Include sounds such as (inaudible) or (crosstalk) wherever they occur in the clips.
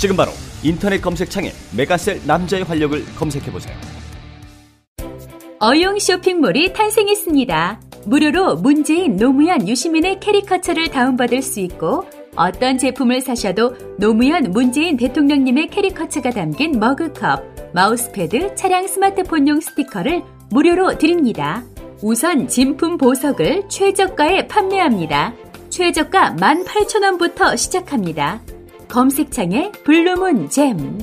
지금 바로 인터넷 검색창에 메가셀 남자의 활력을 검색해 보세요. 어용 쇼핑몰이 탄생했습니다. 무료로 문재인 노무현 유시민의 캐리커처를 다운받을 수 있고 어떤 제품을 사셔도 노무현 문재인 대통령님의 캐리커처가 담긴 머그컵, 마우스패드, 차량 스마트폰용 스티커를 무료로 드립니다. 우선 진품 보석을 최저가에 판매합니다. 최저가 18,000원부터 시작합니다. 검색창에 블루문 잼.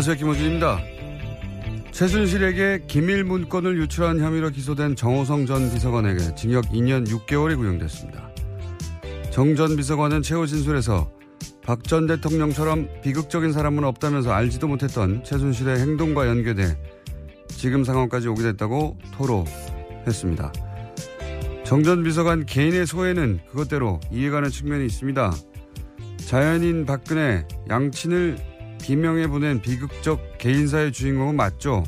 안녕하세요. 김호준입니다. 최순실에게 기밀 문건을 유출한 혐의로 기소된 정호성 전 비서관에게 징역 2년 6개월이 구형됐습니다. 정 전 비서관은 최후 진술에서 박 전 대통령처럼 비극적인 사람은 없다면서 알지도 못했던 최순실의 행동과 연계돼 지금 상황까지 오게 됐다고 토로했습니다. 정 전 비서관 개인의 소회는 그것대로 이해가는 측면이 있습니다. 자연인 박근혜, 양친을 비명에 보낸 비극적 개인사의 주인공은 맞죠.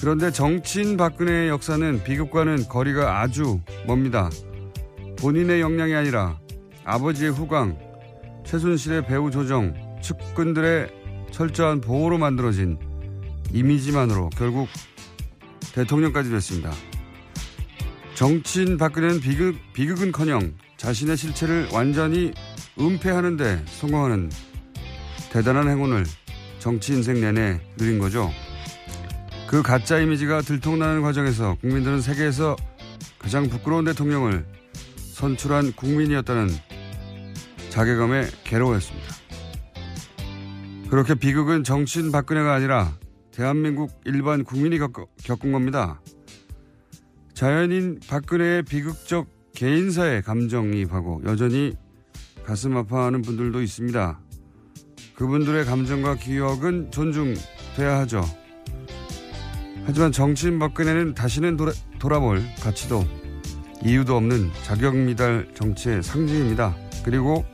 그런데 정치인 박근혜의 역사는 비극과는 거리가 아주 멉니다. 본인의 역량이 아니라 아버지의 후광, 최순실의 배우 조정, 측근들의 철저한 보호로 만들어진 이미지만으로 결국 대통령까지 됐습니다. 정치인 박근혜는 비극, 비극은커녕 자신의 실체를 완전히 은폐하는 데 성공하는 대단한 행운을 정치 인생 내내 누린 거죠. 그 가짜 이미지가 들통나는 과정에서 국민들은 세계에서 가장 부끄러운 대통령을 선출한 국민이었다는 자괴감에 괴로워했습니다. 그렇게 비극은 정치인 박근혜가 아니라 대한민국 일반 국민이 겪은 겁니다. 자연인 박근혜의 비극적 개인사에 감정이입하고 여전히 가슴 아파하는 분들도 있습니다. 그분들의 감정과 기억은 존중돼야 하죠. 하지만 정치인 박근혜는 다시는 돌아, 돌아볼 가치도 이유도 없는 자격미달 정치의 상징입니다. 그리고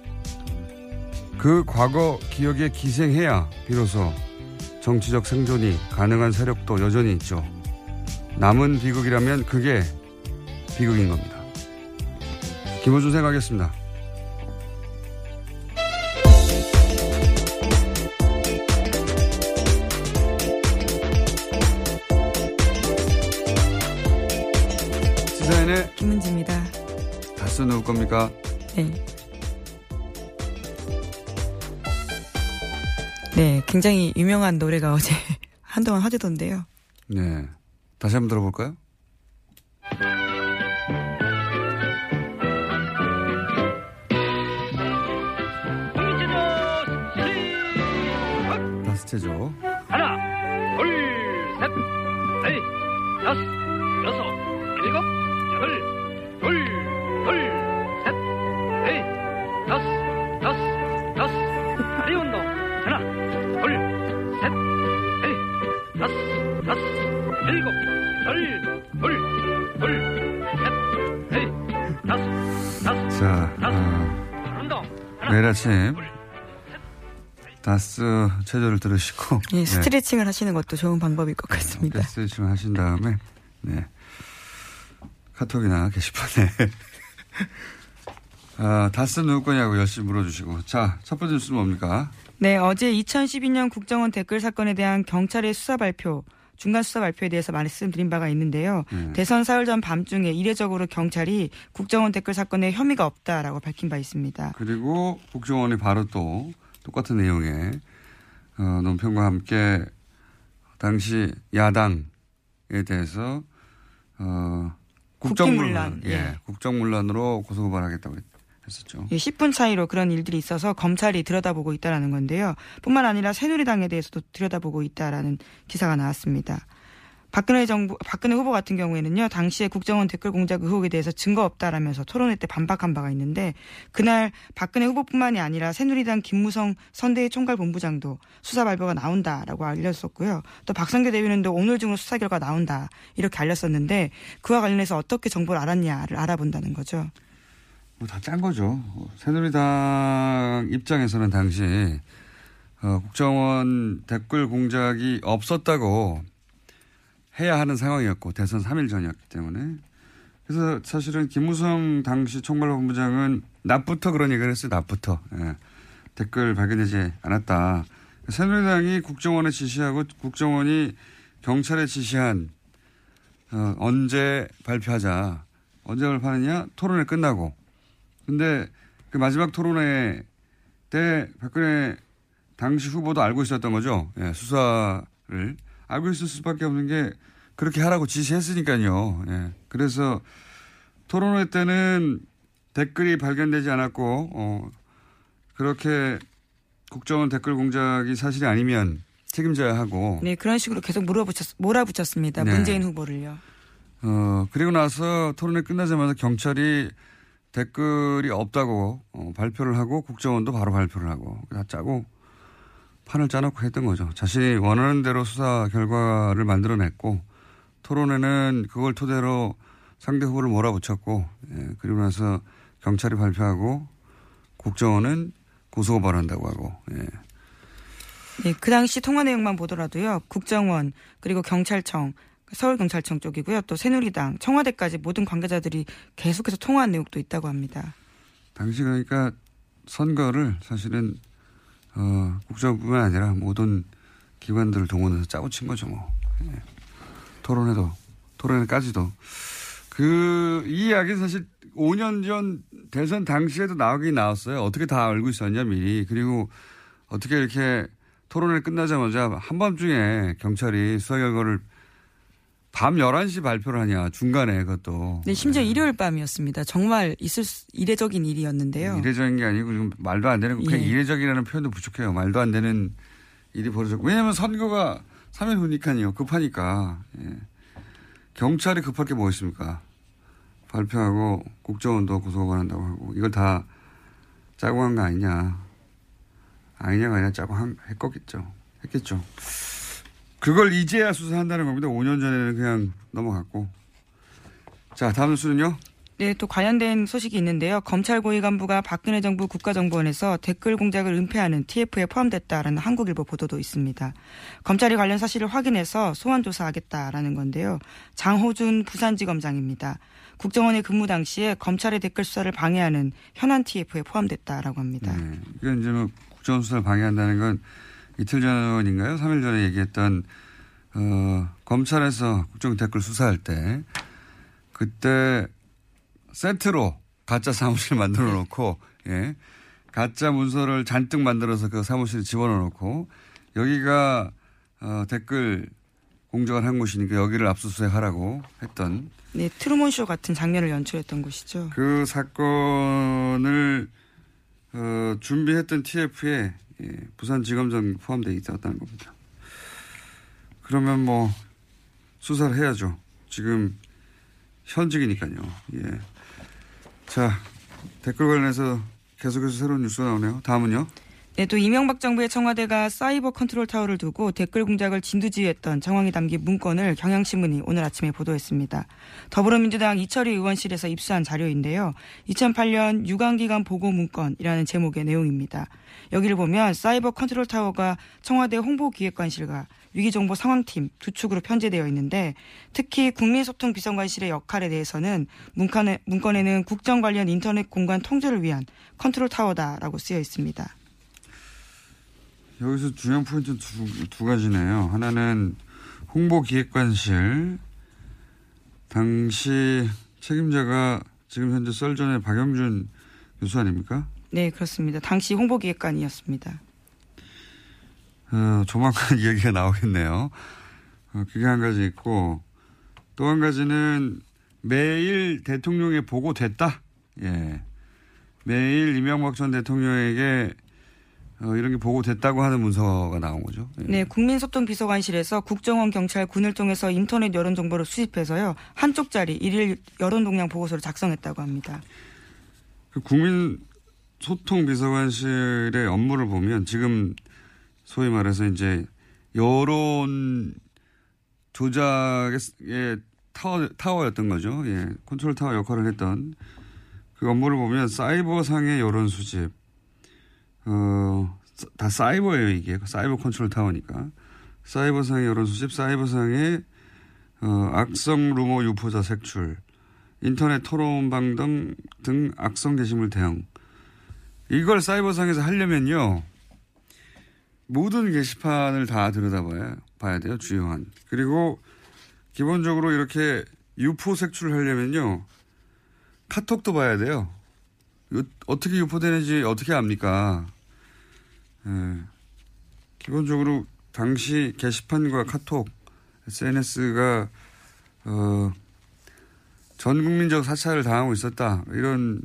그 과거 기억에 기생해야 비로소 정치적 생존이 가능한 세력도 여전히 있죠. 남은 비극이라면 그게 비극인 겁니다. 김호준 생각하겠습니다. 김은지입니다. 다스 누구 겁니까? 네. 네, 굉장히 유명한 노래가 어제 (laughs) 한동안 화제던데요. 네. 다시 한번 들어볼까요? 다스테죠. 하나, 둘, 셋, 넷, 다섯, 여섯, 일곱, 여덟, 아침 다스 체조를 들으시고 예, 스트레칭을 하시는 것도 좋은 방법일 것 같습니다. 스트레칭을 하신 다음에 네. 카톡이나 게시판에 (laughs) 아, 다스 누구 거냐고 열심히 물어주시고 자, 첫 번째 뉴스 뭡니까? 네, 어제 2012년 국정원 댓글 사건에 대한 경찰의 수사 발표, 중간 수사 발표에 대해서 말씀드린 바가 있는데요. 네. 대선 사흘 전 밤중에 이례적으로 경찰이 국정원 댓글 사건에 혐의가 없다라고 밝힌 바 있습니다. 그리고 국정원이 바로 또 똑같은 내용의 어, 논평과 함께 당시 야당에 대해서 어, 국정문란, 국기문란, 예, 예. 국정문란으로 고소고발하겠다고 했- 했었죠. 예, 10분 차이로 그런 일들이 있어서 검찰이 들여다보고 있다라는 건데요. 뿐만 아니라 새누리당에 대해서도 들여다보고 있다라는 기사가 나왔습니다. 박근혜 정부, 박근혜 후보 같은 경우에는요, 당시에 국정원 댓글 공작 의혹에 대해서 증거 없다라면서 토론회 때 반박한 바가 있는데, 그날 박근혜 후보뿐만이 아니라 새누리당 김무성 선대위 총괄본부장도 수사 발표가 나온다라고 알렸었고요. 또 박성규 대변인도 오늘 중으로 수사 결과 나온다 이렇게 알렸었는데, 그와 관련해서 어떻게 정보를 알았냐를 알아본다는 거죠. 뭐 다 짠 거죠. 새누리당 입장에서는 당시 어, 국정원 댓글 공작이 없었다고 해야 하는 상황이었고 대선 3일 전이었기 때문에 그래서 사실은 김무성 당시 총괄본부장은 낮부터 그런 얘기를 했어요. 낮부터 예. 댓글 발견되지 않았다. 새누리당이 국정원에 지시하고 국정원이 경찰에 지시한 어, 언제 발표하자. 언제 발표하느냐? 토론회 끝나고. 근데 그 마지막 토론회 때 박근혜 당시 후보도 알고 있었던 거죠. 예, 수사를. 알고 있을 수밖에 없는 게 그렇게 하라고 지시했으니까요. 예. 그래서 토론회 때는 댓글이 발견되지 않았고, 어, 그렇게 국정원 댓글 공작이 사실이 아니면 책임져야 하고. 네, 그런 식으로 계속 물어붙였, 몰아붙였습니다. 네. 문재인 후보를요. 어, 그리고 나서 토론회 끝나자마자 경찰이 댓글이 없다고 어, 발표를 하고 국정원도 바로 발표를 하고 다 짜고 판을 짜놓고 했던 거죠. 자신이 원하는 대로 수사 결과를 만들어냈고 토론회는 그걸 토대로 상대 후보를 몰아붙였고 예, 그리고 나서 경찰이 발표하고 국정원은 고소고발한다고 하고 예. 네, 그 당시 통화 내용만 보더라도요. 국정원 그리고 경찰청 서울경찰청 쪽이고요. 또 새누리당, 청와대까지 모든 관계자들이 계속해서 통화한 내용도 있다고 합니다. 당시 그러니까 선거를 사실은 어, 국정뿐만 아니라 모든 기관들을 동원해서 짜고 친 거죠 뭐. 예. 토론회도 토론회까지도 그 이 이야기는 사실 5년 전 대선 당시에도 나오긴 나왔어요. 어떻게 다 알고 있었냐 미리 그리고 어떻게 이렇게 토론회 끝나자마자 한밤중에 경찰이 수사 결과를 밤 11시 발표를 하냐 중간에 그것도 네, 심지어 일요일 밤이었습니다. 정말 있을 수, 이례적인 일이었는데요. 이례적인 게 아니고 지금 말도 안 되는 그냥 예. 이례적이라는 표현도 부족해요. 말도 안 되는 일이 벌어졌고 왜냐하면 선거가 3일 후니까요. 급하니까 예. 경찰이 급할 게뭐 있습니까? 발표하고 국정원도 고소고발한다고 하고 이걸 다 짜고 한 거 아니냐? 아니냐가 아니라 짜고 한, 했겠죠. 했겠죠. 그걸 이제야 수사한다는 겁니다. 5년 전에는 그냥 넘어갔고. 자, 다음 뉴스는요? 네, 또 관련된 소식이 있는데요. 검찰 고위 간부가 박근혜 정부 국가정보원에서 댓글 공작을 은폐하는 TF에 포함됐다라는 한국일보 보도도 있습니다. 검찰이 관련 사실을 확인해서 소환 조사하겠다라는 건데요. 장호준 부산지검장입니다. 국정원의 근무 당시에 검찰의 댓글 수사를 방해하는 현안 TF에 포함됐다라고 합니다. 네. 이건 이제 뭐 국정원 수사를 방해한다는 건 이틀 전인가요? 3일 전에 얘기했던 어, 검찰에서 국정 댓글 수사할 때 그때 세트로 가짜 사무실 (laughs) 만들어 놓고 예. 가짜 문서를 잔뜩 만들어서 그 사무실에 집어넣어 놓고 여기가 어, 댓글 공작을 한 곳이니까 여기를 압수수색하라고 했던 네, 트루먼 쇼 같은 장면을 연출했던 곳이죠. 그 사건을 어, 준비했던 TF에 예, 부산지검장 포함되어 있었다는 겁니다. 그러면 뭐 수사를 해야죠. 지금 현직이니까요. 예. 자 댓글 관련해서 계속해서 새로운 뉴스가 나오네요. 다음은요. 네, 또 이명박 정부의 청와대가 사이버 컨트롤 타워를 두고 댓글 공작을 진두지휘했던 정황이 담긴 문건을 경향신문이 오늘 아침에 보도했습니다. 더불어민주당 이철희 의원실에서 입수한 자료인데요. 2008년 유관기관 보고 문건이라는 제목의 내용입니다. 여기를 보면 사이버 컨트롤 타워가 청와대 홍보기획관실과 위기정보 상황팀 두 축으로 편제되어 있는데 특히 국민소통 비서관실의 역할에 대해서는 문건에, 문건에는 국정 관련 인터넷 공간 통제를 위한 컨트롤 타워다라고 쓰여 있습니다. 여기서 중요한 포인트는 두, 두 가지네요. 하나는 홍보기획관실 당시 책임자가 지금 현재 썰전의 박영준 교수 아닙니까? 네, 그렇습니다. 당시 홍보기획관이었습니다. 어, 조만간 (laughs) 이야기가 나오겠네요. 어, 그게 한 가지 있고 또 한 가지는 매일 대통령에 보고됐다. 예. 매일 이명박 전 대통령에게 어, 이런 게 보고됐다고 하는 문서가 나온 거죠. 예. 네, 국민소통비서관실에서 국정원 경찰 군을 통해서 인터넷 여론 정보를 수집해서요 한쪽짜리 일일 여론 동향 보고서를 작성했다고 합니다. 그 국민 소통 비서관실의 업무를 보면 지금 소위 말해서 이제 여론 조작의 타워, 타워였던 거죠. 예. 컨트롤 타워 역할을 했던 그 업무를 보면 사이버 상의 여론 수집, 어, 다 사이버예요, 이게. 사이버 컨트롤 타워니까. 사이버상의 여론 수집, 사이버상의 어, 악성 루머 유포자 색출, 인터넷 토론방 등, 등 악성 게시물 대응. 이걸 사이버상에서 하려면요. 모든 게시판을 다 들여다봐야 봐야 돼요. 주요한. 그리고 기본적으로 이렇게 유포 색출을 하려면요. 카톡도 봐야 돼요. 어떻게 유포되는지 어떻게 압니까? 예. 기본적으로 당시 게시판과 카톡, SNS가 어, 전 국민적 사찰을 당하고 있었다. 이런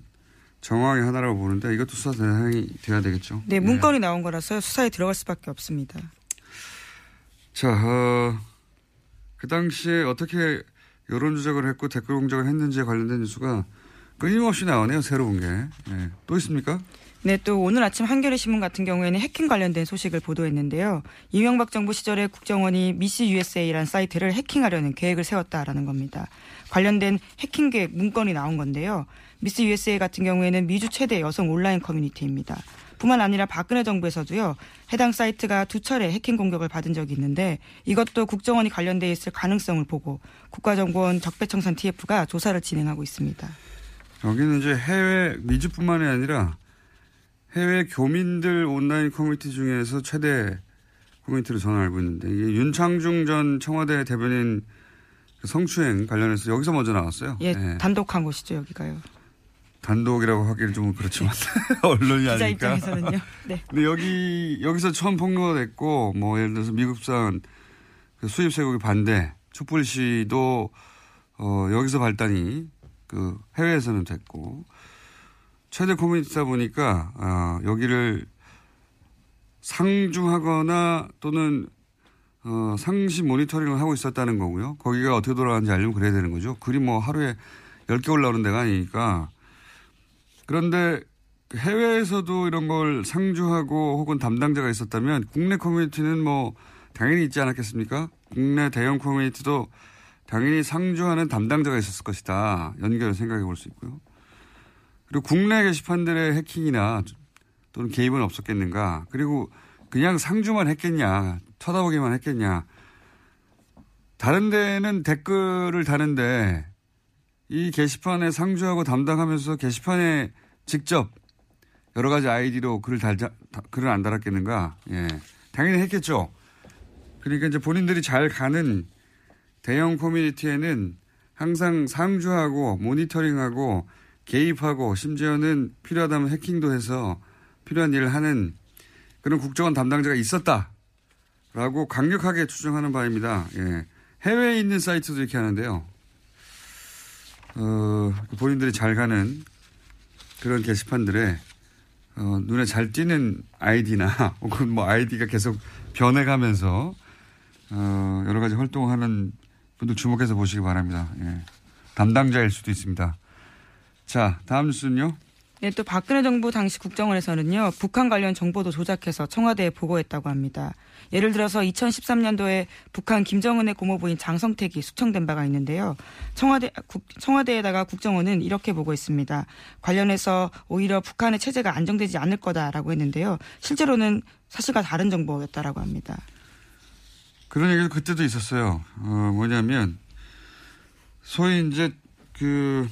정황의 하나라고 보는데 이것도 수사 대상이 돼야 되겠죠. 네, 문건이 네. 나온 거라서 수사에 들어갈 수밖에 없습니다. 자, 어, 그 당시에 어떻게 여론 조작을 했고 댓글 공작을 했는지에 관련된 뉴스가 끊임없이 나오네요. 새로운 게. 네. 또 있습니까? 네, 또 오늘 아침 한겨레 신문 같은 경우에는 해킹 관련된 소식을 보도했는데요. 이명박 정부 시절에 국정원이 미시 USA라는 사이트를 해킹하려는 계획을 세웠다라는 겁니다. 관련된 해킹 계획 문건이 나온 건데요. 미스 USA 같은 경우에는 미주 최대 여성 온라인 커뮤니티입니다. 뿐만 아니라 박근혜 정부에서도요. 해당 사이트가 두 차례 해킹 공격을 받은 적이 있는데 이것도 국정원이 관련돼 있을 가능성을 보고 국가정보원 적폐청산 TF가 조사를 진행하고 있습니다. 여기는 이제 해외 미주뿐만이 아니라 해외 교민들 온라인 커뮤니티 중에서 최대 커뮤니티로 저는 알고 있는데 이게 윤창중 전 청와대 대변인 그 성추행 관련해서 여기서 먼저 나왔어요. 예, 네. 단독한 곳이죠 여기가요. 단독이라고 하기는 좀 그렇지만 (laughs) 언론이 기자 아니니까. 입장에서는요. 네. 근데 여기 여기서 처음 폭로가 됐고 뭐 예를 들어서 미국산 그 수입 쇠고기 반대 촛불 시도 어 여기서 발단이 그 해외에서는 됐고 최대 커뮤니티다 보니까 어 여기를 상중하거나 또는 어, 상시 모니터링을 하고 있었다는 거고요. 거기가 어떻게 돌아가는지 알려면 그래야 되는 거죠. 글이 뭐 하루에 10개 올라오는 데가 아니니까. 그런데 해외에서도 이런 걸 상주하고 혹은 담당자가 있었다면 국내 커뮤니티는 뭐 당연히 있지 않았겠습니까? 국내 대형 커뮤니티도 당연히 상주하는 담당자가 있었을 것이다. 연결을 생각해 볼 수 있고요. 그리고 국내 게시판들의 해킹이나 또는 개입은 없었겠는가. 그리고 그냥 상주만 했겠냐. 쳐다보기만 했겠냐. 다른 데는 댓글을 다는데 이 게시판에 상주하고 담당하면서 게시판에 직접 여러 가지 아이디로 글을 달자, 글을 안 달았겠는가? 예. 당연히 했겠죠. 그러니까 이제 본인들이 잘 가는 대형 커뮤니티에는 항상 상주하고 모니터링하고 개입하고 심지어는 필요하다면 해킹도 해서 필요한 일을 하는 그런 국정원 담당자가 있었다. 라고 강력하게 추정하는 바입니다. 예. 해외에 있는 사이트도 이렇게 하는데요. 어, 본인들이 잘 가는 그런 게시판들에 어, 눈에 잘 띄는 아이디나 (laughs) 혹은 뭐 아이디가 계속 변해가면서 어, 여러 가지 활동하는 분들 주목해서 보시기 바랍니다. 예. 담당자일 수도 있습니다. 자, 다음 뉴스는요. 네, 또 박근혜 정부 당시 국정원에서는요, 북한 관련 정보도 조작해서 청와대에 보고했다고 합니다. 예를 들어서 2013년도에 북한 김정은의 고모부인 장성택이 수청된 바가 있는데요. 청와대, 국, 청와대에다가 국정원은 이렇게 보고했습니다. 관련해서 오히려 북한의 체제가 안정되지 않을 거다라고 했는데요. 실제로는 사실과 다른 정보였다라고 합니다. 그런 얘기도 그때도 있었어요. 어, 뭐냐면, 소위 이제 그,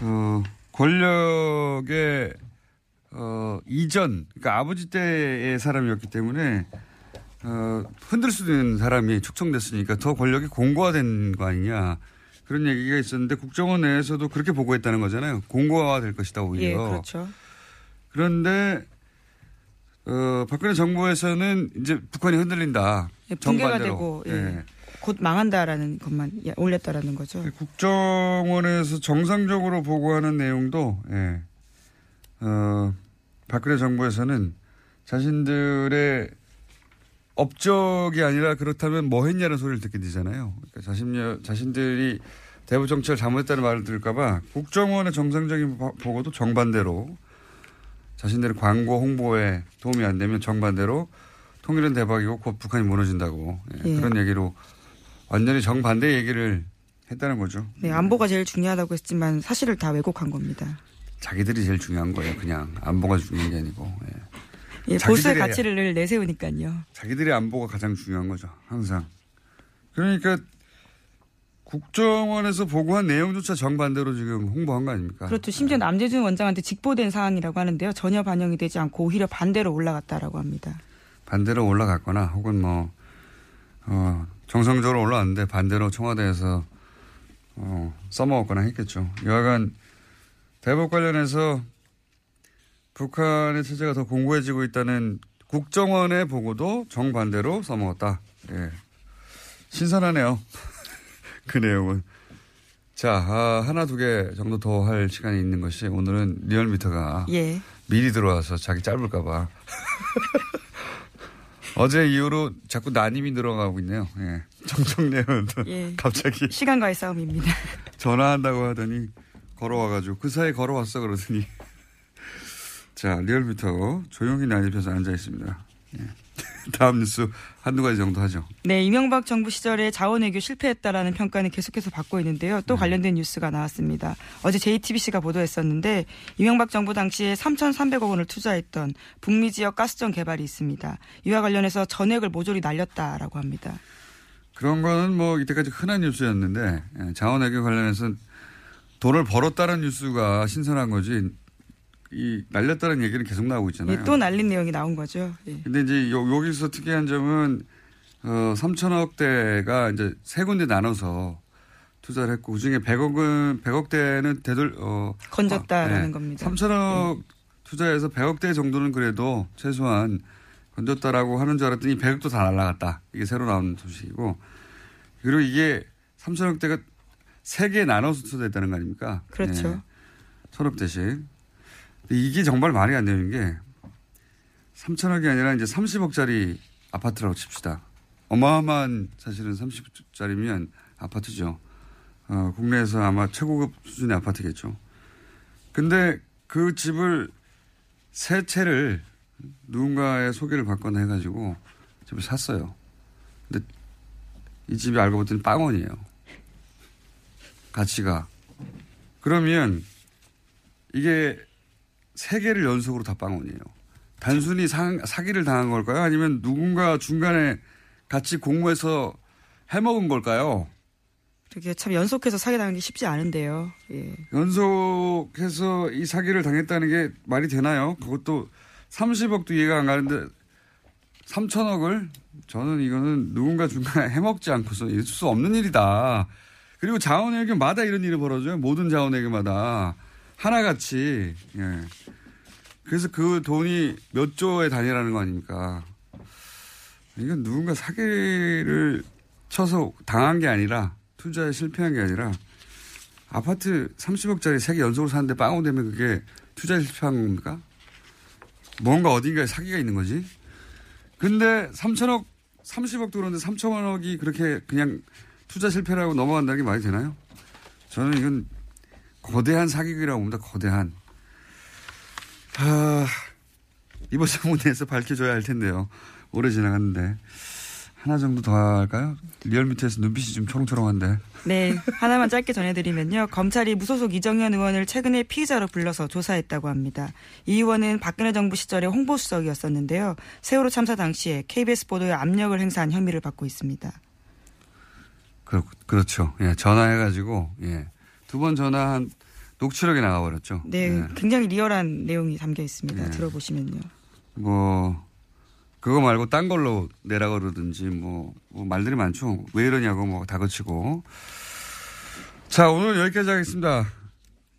어, 권력의 어, 이전, 그러니까 아버지 때의 사람이었기 때문에 어, 흔들 수 있는 사람이 축청됐으니까 더 권력이 공고화된 거 아니냐. 그런 얘기가 있었는데 국정원 내에서도 그렇게 보고했다는 거잖아요. 공고화 될 것이다 오히려. 예, 그렇죠. 그런데 어, 박근혜 정부에서는 이제 북한이 흔들린다. 예, 붕괴가 정반대로. 되고 예. 예. 곧 망한다라는 것만 예, 올렸다라는 거죠. 국정원에서 정상적으로 보고하는 내용도 예. 어, 박근혜 정부에서는 자신들의 업적이 아니라 그렇다면 뭐 했냐는 소리를 듣게 되잖아요. 그러니까 자신, 자신들이 대북 정책을 잘못했다는 말을 들을까봐 국정원의 정상적인 보고도 정반대로 자신들의 광고 홍보에 도움이 안 되면 정반대로 통일은 대박이고 곧 북한이 무너진다고 예, 예. 그런 얘기로 완전히 정반대 얘기를 했다는 거죠. 네, 안보가 제일 중요하다고 했지만 사실을 다 왜곡한 겁니다. 자기들이 제일 중요한 거예요. 그냥 안보가 중요한 게 아니고 예. 예, 보수의 가치를 늘 내세우니까요. 자기들의 안보가 가장 중요한 거죠. 항상. 그러니까 국정원에서 보고한 내용조차 정반대로 지금 홍보한 거 아닙니까? 그렇죠. 심지어 남재준 원장한테 직보된 사안이라고 하는데요. 전혀 반영이 되지 않고 오히려 반대로 올라갔다라고 합니다. 반대로 올라갔거나 혹은 뭐 어, 정상적으로 올라왔는데 반대로 청와대에서 어, 써먹었거나 했겠죠. 여하간 대북 관련해서 북한의 체제가 더 공고해지고 있다는 국정원의 보고도 정반대로 써먹었다. 예. 신선하네요. 그 내용은. 자, 아, 하나 두 개 정도 더 할 시간이 있는 것이 오늘은 리얼미터가 예. 미리 들어와서 자기 짧을까봐. (laughs) 어제 이후로 자꾸 난임이 늘어가고 있네요. 예. 정청래는 예. 갑자기 시간과의 싸움입니다. 전화한다고 하더니 걸어와가지고 그 사이에 걸어왔어 그러더니 (laughs) 자 리얼미터 조용히 난입해서 앉아 있습니다. 예. (laughs) 다음 뉴스 한두 가지 정도 하죠. 네, 이명박 정부 시절에 자원 외교 실패했다라는 평가는 계속해서 받고 있는데요. 또 관련된 뉴스가 나왔습니다. 어제 JTBC가 보도했었는데 이명박 정부 당시에 3,300억 원을 투자했던 북미 지역 가스정 개발이 있습니다. 이와 관련해서 전액을 모조리 날렸다라고 합니다. 그런 거는 뭐 이때까지 흔한 뉴스였는데 예, 자원 외교 관련해서 돈을 벌었다는 뉴스가 신선한 거지 이 날렸다는 얘기는 계속 나오고 있잖아요. 예, 또 날린 내용이 나온 거죠. 예. 근데 이제 요, 여기서 특이한 점은 어 3천억 대가 이제 세 군데 나눠서 투자를 했고 그중에 100억은 100억 대는 되돌 어 건졌다라는 겁니다. 3천억 투자해서 100억 대 정도는 그래도 최소한 건졌다라고 하는 줄 알았더니 100억도 다 날라갔다. 이게 새로 나온 소식이고 그리고 이게 3천억 대가 세 개 나눠서 투자했다는 거 아닙니까? 그렇죠. 네. 천억 대씩. 이게 정말 말이 안 되는 게 3천억이 아니라 이제 30억짜리 아파트라고 칩시다. 어마어마한 사실은 30억짜리면 아파트죠. 어, 국내에서 아마 최고급 수준의 아파트겠죠. 근데 그 집을 세 채를 누군가의 소개를 받거나 해가지고 집을 샀어요. 근데 이 집이 알고 봤더니 빵원이에요. 가치가. 그러면 이게 세 개를 연속으로 다 빵원이에요. 단순히 사, 사기를 당한 걸까요? 아니면 누군가 중간에 같이 공모해서 해먹은 걸까요? 되게 참 연속해서 사기 당하는 게 쉽지 않은데요. 예. 연속해서 이 사기를 당했다는 게 말이 되나요? 그것도 30억도 이해가 안 가는데 3천억을 저는 이거는 누군가 중간에 해먹지 않고서 있을 수 없는 일이다. 그리고 자원외교마다 이런 일이 벌어져요. 모든 자원외교마다 하나같이. 예. 그래서 그 돈이 몇 조의 단위라는 거 아닙니까? 이건 누군가 사기를 쳐서 당한 게 아니라 투자에 실패한 게 아니라 아파트 30억짜리 세개 연속으로 사는데 빵원 되면 그게 투자에 실패한 겁니까? 뭔가 어딘가에 사기가 있는 거지. 근데 3천억, 30억도 그런데 3천억이 그렇게 그냥 투자 실패라고 넘어간다는 게 말이 되나요? 저는 이건 거대한 사기극이라고 봅니다. 거대한. 아, 이번 청문회에서 밝혀져야 할 텐데요. 오래 지나갔는데. 하나 정도 더 할까요? 리얼미터에서 눈빛이 좀 초롱초롱한데. 네, 하나만 짧게 전해드리면요. 검찰이 무소속 이정현 의원을 최근에 피의자로 불러서 조사했다고 합니다. 이 의원은 박근혜 정부 시절에 홍보수석이었었는데요. 세월호 참사 당시에 KBS 보도에 압력을 행사한 혐의를 받고 있습니다. 그, 그렇죠. 예, 전화해가지고, 예. 두 번 전화한 녹취록이 나가버렸죠. 네, 예. 굉장히 리얼한 내용이 담겨 있습니다. 네. 들어보시면요. 뭐, 그거 말고 딴 걸로 내라 그러든지 뭐, 뭐 말들이 많죠. 왜 이러냐고 뭐 다그치고. 자, 오늘 여기까지 하겠습니다.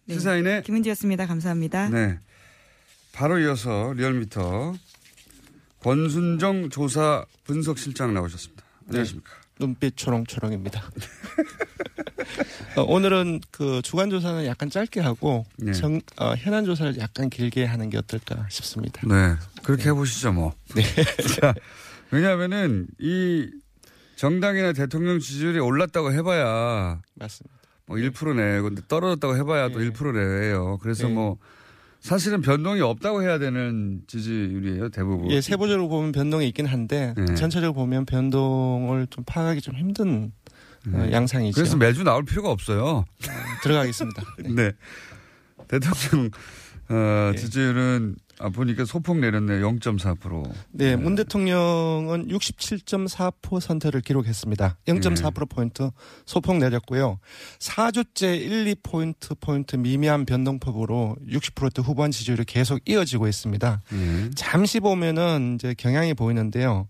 네. 시사인의 김은지였습니다. 감사합니다. 네. 바로 이어서 리얼미터 권순정 조사 분석실장 나오셨습니다. 안녕하십니까. 눈빛 초롱초롱입니다. (laughs) 어, 오늘은 그 주간 조사는 약간 짧게 하고 네. 정, 어, 현안 조사를 약간 길게 하는 게 어떨까 싶습니다. 네. 그렇게 해보시죠, 뭐. 네. (laughs) 자, 왜냐하면은 이 정당이나 대통령 지지율이 올랐다고 해봐야 맞습니다. 뭐1% 내고 근데 떨어졌다고 해봐야 또1% 내외예요. 그래서 네. 뭐 사실은 변동이 없다고 해야 되는 지지율이에요, 대부분. 예, 세부적으로 보면 변동이 있긴 한데 네. 전체적으로 보면 변동을 좀 파악하기 좀 힘든 어, 네. 양상이죠. 그래서 매주 나올 필요가 없어요. 들어가겠습니다. (laughs) 네. 네. 대통령 어, 지지율은 아, 보니까 소폭 내렸네요. 0.4%. 네, 문 대통령은 67.4%를 기록했습니다. 0.4%포인트 소폭 내렸고요. 4주째 1, 2포인트 포인트 미미한 변동폭으로 60%대 후반 지지율이 계속 이어지고 있습니다. 예. 잠시 보면은 이제 경향이 보이는데요.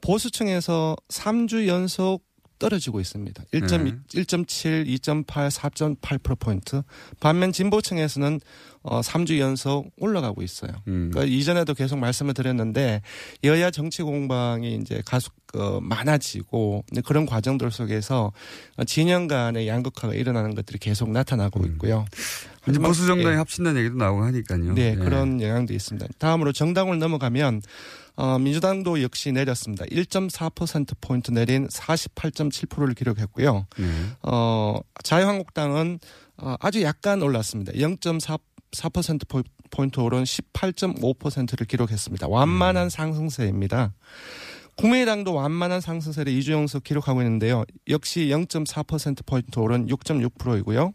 보수층에서 3주 연속 떨어지고 있습니다. 1.2, 1.7, 2.8, 4.8%포인트. 반면 진보층에서는 어, 3주 연속 올라가고 있어요. 음. 그러니까 이전에도 계속 말씀을 드렸는데 여야 정치 공방이 이제 가속 어, 많아지고 이제 그런 과정들 속에서 어, 진영 간의 양극화가 일어나는 것들이 계속 나타나고 있고요. 이제 하지만- 보수 정당이 예. 합친다는 얘기도 나오고 하니까요. 네, 예. 그런 영향도 있습니다. 다음으로 정당을 넘어가면 어, 민주당도 역시 내렸습니다. 1.4%포인트 내린 48.7%를 기록했고요. 네. 어, 자유한국당은 어, 아주 약간 올랐습니다. 0.4% 포인트 오른 18.5%를 기록했습니다. 완만한 상승세입니다. 국민의당도 완만한 상승세를 2주 연속 기록하고 있는데요. 역시 0.4% 포인트 오른 6.6%이고요.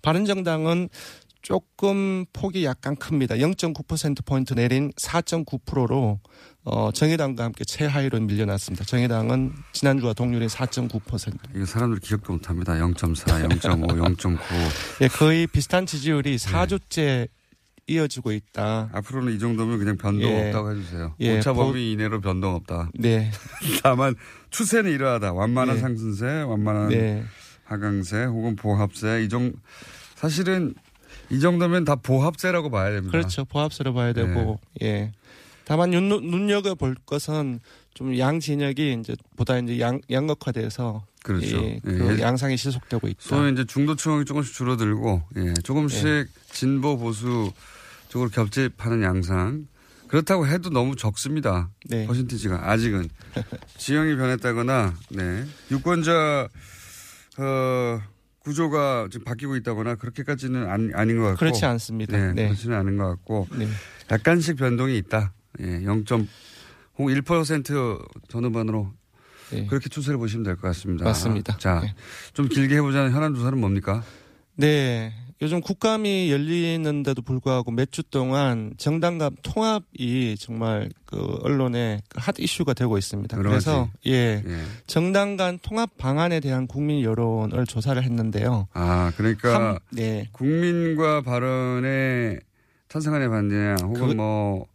바른정당은 조금 폭이 약간 큽니다. 0.9% 포인트 내린 4.9%로 어, 정의당과 함께 최하위로 밀려났습니다. 정의당은 지난주와 동률인 4.9%. 이거 사람들이 기억도 못 합니다. 0.4, 0.5, 0.9. 예, 거의 비슷한 지지율이 4주째 이어지고 있다. 앞으로는 이 정도면 그냥 변동 예. 없다고 해주세요. 예, 오차 보- 범위 이내로 변동 없다. 네. (laughs) 다만 추세는 이러하다. 완만한 네. 상승세, 완만한 네. 하강세 혹은 보합세 이정 사실은 이 정도면 다 보합세라고 봐야 됩니다. 그렇죠. 보합세로 봐야 되고, 예. 다만 눈, 눈여겨볼 것은 좀 양 진영이 이제 보다 이제 양, 양극화돼서 그렇죠. 예, 그 예. 양상이 지속되고 있다. 소위 이제 중도층이 조금씩 줄어들고 예, 조금씩 예. 진보 보수 쪽으로 겹집하는 양상. 그렇다고 해도 너무 적습니다. 네. 퍼센티지가 아직은 지형이 변했다거나 네. 유권자 어, 구조가 지금 바뀌고 있다거나 그렇게까지는 아니, 아닌 것 같고 그렇지 않습니다. 네, 네. 그렇지는 않은 것 같고 네. 약간씩 변동이 있다. 예, 0. 혹1% 전후반으로 네. 그렇게 추세를 보시면 될 것 같습니다. 맞습니다. 자, 네. 좀 길게 해보자는 현안 조사는 뭡니까? 네. 요즘 국감이 열리는데도 불구하고 몇 주 동안 정당 간 통합이 정말 그 언론의 그핫 이슈가 되고 있습니다. 그래서. 예. 예. 정당 간 통합 방안에 대한 국민 여론을 조사를 했는데요. 아, 그러니까 한- 네. 국민과 발언에 찬성하냐 반대냐 혹은 그거- 뭐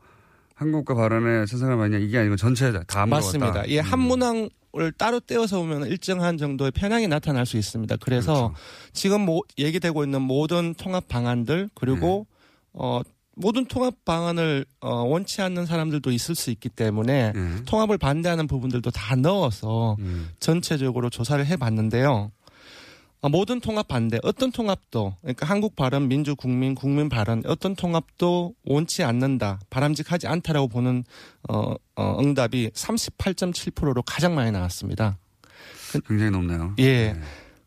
한국과 발언에 찬성하냐 반대냐 이게 아니고 전체 다 물어봤다. 맞습니다. 예, 한 음. 문항 을 따로 떼어서 보면 일정한 정도의 편향이 나타날 수 있습니다. 그래서 그렇죠. 지금 모, 얘기되고 있는 모든 통합 방안들 그리고 네. 어 모든 통합 방안을 어, 원치 않는 사람들도 있을 수 있기 때문에 예. 통합을 반대하는 부분들도 다 넣어서 음. 전체적으로 조사를 해봤는데요. 어, 모든 통합 반대, 어떤 통합도, 그러니까 한국 발언, 민주, 국민, 국민 발언, 어떤 통합도 원치 않는다, 바람직하지 않다라고 보는 어, 어, 응답이 38.7%로 가장 많이 나왔습니다. 굉장히 높네요. 예.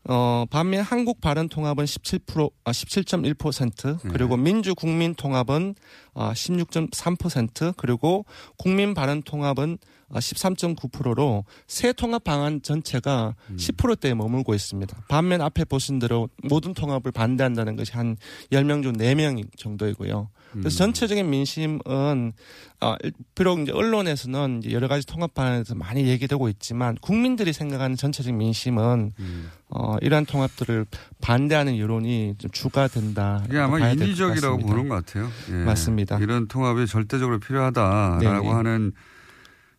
어, 반면 한국 바른 통합은 17% 아, 17.1% 그리고 민주 국민 통합은 아, 16.3% 그리고 국민 바른 통합은 아, 13.9%로 새 통합 방안 전체가 10%대에 머물고 있습니다. 반면 앞에 보신 대로 모든 통합을 반대한다는 것이 한 10명 중 4명 정도이고요. 그래서 전체적인 민심은 아, 비록 이제 언론에서는 이제 여러 가지 통합 방안에 대해서 많이 얘기되고 있지만 국민들이 생각하는 전체적인 민심은 어, 이러한 통합들을 반대하는 여론이 좀 주가 된다. 이게 아마 인위적이라고 보는 것 같아요. 예. 맞습니다. 이런 통합이 절대적으로 필요하다라고 네네. 하는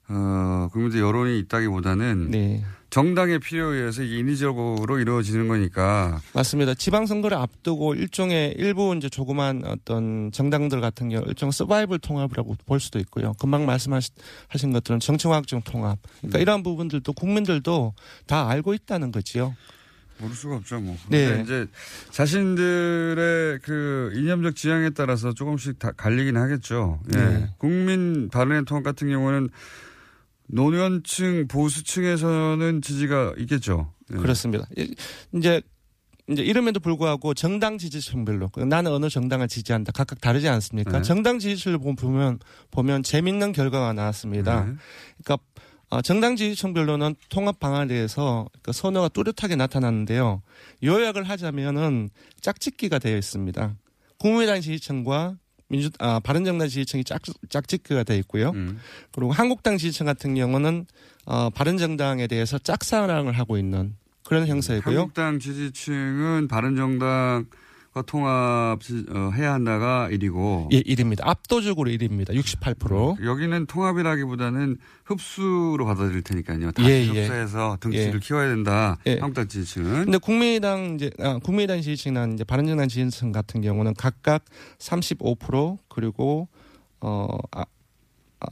어, 국민들 여론이 있다기보다는 네. 정당의 필요에 의해서 인위적으로 이루어지는 거니까 맞습니다. 지방선거를 앞두고 일종의 일부 이제 조그만 어떤 정당들 같은 경우 일종 서바이벌 통합이라고 볼 수도 있고요. 금방 말씀하신 하신 것들은 정치화학적 통합. 그러니까 이러한 부분들도 국민들도 다 알고 있다는 거지요. 모를 수가 없죠, 뭐. 네. 근데 이제 자신들의 그 이념적 지향에 따라서 조금씩 다 갈리긴 하겠죠. 예. 네. 국민 바른의 통합 같은 경우는 노년층 보수층에서는 지지가 있겠죠. 예. 그렇습니다. 이- 이제 이제 이름에도 불구하고 정당 지지층별로 그 나는 어느 정당을 지지한다 각각 다르지 않습니까? 네. 정당 지지층을 보- 보면 보면 재밌는 결과가 나왔습니다. 네. 그러니까 어, 정당 지지층별로는 통합 방안에 대해서 그 선호가 뚜렷하게 나타났는데요. 요약을 하자면은 짝짓기가 되어 있습니다. 국민의당 지지층과 민주 아 바른정당 지지층이 짝 짝짓기가 되어 있고요. 음. 그리고 한국당 지지층 같은 경우는 어 바른정당에 대해서 짝사랑을 하고 있는 그런 형사이고요. 한국당 지지층은 바른정당과 통합 지- 어, 해야 한다가 1이고 예, 1입니다. 압도적으로 1입니다. 68%. 여기는 통합이라기보다는 흡수로 받아들일 테니까요. 다 예, 예. 흡수해서 등치를 예. 키워야 된다. 예. 한국당 지지층은 근데 국민의당 이제 아, 국민의당 지지층이나 이제 바른정당 지지층 같은 경우는 각각 35% 그리고 어 아,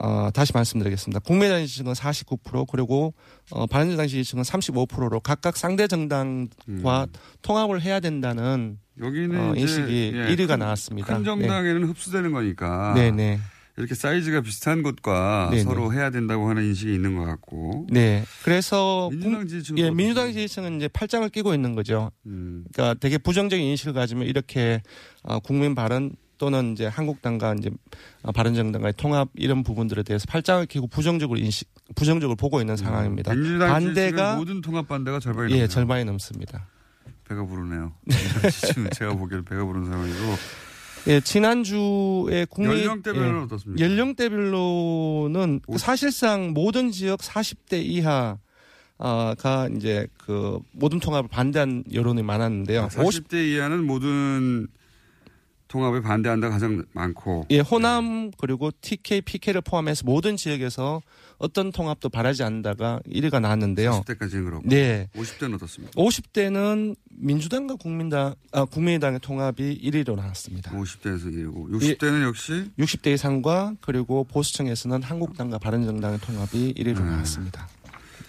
아, 다시 말씀드리겠습니다. 국민의당 지지층은 49% 그리고 어, 바른정당 지지층은 35%로 각각 상대 정당과 통합을 해야 된다는 음. 여기는 어, 인식이 예, 1위가 큰- 나왔습니다. 큰 정당에는 흡수되는 거니까 네, 네. 이렇게 사이즈가 비슷한 곳과 네네. 서로 해야 된다고 하는 인식이 있는 것 같고 네. 그래서 민주당 국- 지지층은 예? 민주당 지지층은 이제 팔짱을 끼고 있는 거죠. 음. 그러니까 되게 부정적인 인식을 가지면 이렇게 어, 국민 발언 또는 이제 한국당과 이제 어, 바른정당과의 통합 이런 부분들에 대해서 팔짱을 끼고 부정적으로 인식 부정적으로 보고 있는 상황입니다. 음. 반대가 모든 통합 반대가 절반이 예 넘네요. 절반이 넘습니다. 배가 부르네요. 지지층은 (laughs) 제가 보기에는 배가 부른 상황이고 예 지난주에 국민 연령대별로는 예, 어떻습니까? 연령대별로는 사실상 모든 지역 40대 이하 아가 이제 그 모든 통합을 반대한 여론이 많았는데요. 40대 이하는 모든 통합에 반대한다 가장 많고 예, 호남 그리고 TK, PK를 포함해서 모든 지역에서 어떤 통합도 바라지 않는다가 1위가 나왔는데요. 40대까지는 그렇고 네. 50대는 어떻습니까? 50대는 민주당과 국민당, 아, 국민의당의 통합이 1위로 나왔습니다. 50대에서 1위고 60대는 역시 60대 이상과 그리고 보수층에서는 한국당과 바른정당의 통합이 1위로 음. 나왔습니다.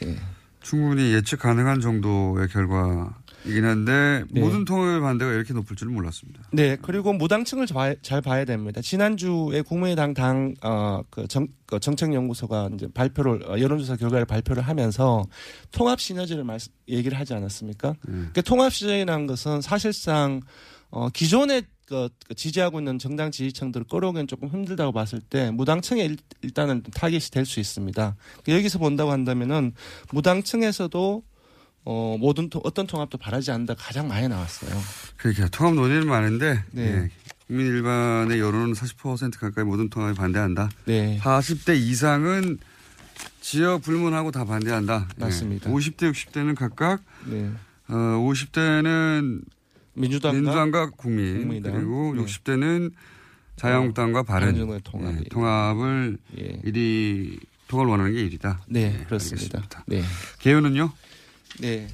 예. 충분히 예측 가능한 정도의 결과 이긴 한데 네. 모든 통합의 반대가 이렇게 높을 줄은 몰랐습니다. 네, 그리고 무당층을 봐- 잘 봐야 됩니다. 지난주에 국민의당 당, 어, 그 정, 그 정책연구소가 이제 발표를, 어, 여론조사 결과를 발표를 하면서 통합 시너지를 말씀, 얘기를 하지 않았습니까? 그 통합 시너지라는 것은 사실상, 어, 기존에 그, 그 지지하고 있는 정당 지지층들을 끌어오기는 조금 힘들다고 봤을 때 무당층에 일, 일단은 타겟이 될 수 있습니다. 여기서 본다고 한다면은 무당층에서도 어, 모든 통- 어떤 통합도 바라지 않는다 가장 많이 나왔어요. 그렇게 통합 논의는 많은데 네. 예, 국민 일반의 여론은 40% 가까이 모든 통합에 반대한다. 네. 40대 이상은 지역 불문하고 다 반대한다. 예. 맞습니다. 50대, 60대는 각각 네. 어, 50대는 민주당과, 민주당과 국민 국민의당. 그리고 네. 60대는 자유한국당과 바른 바른정당의 통합이. 예, 통합을 예. 일이 통합을 원하는 게 일이다. 네, 예, 그렇습니다. 알겠습니다. 네. 개요는요? 네.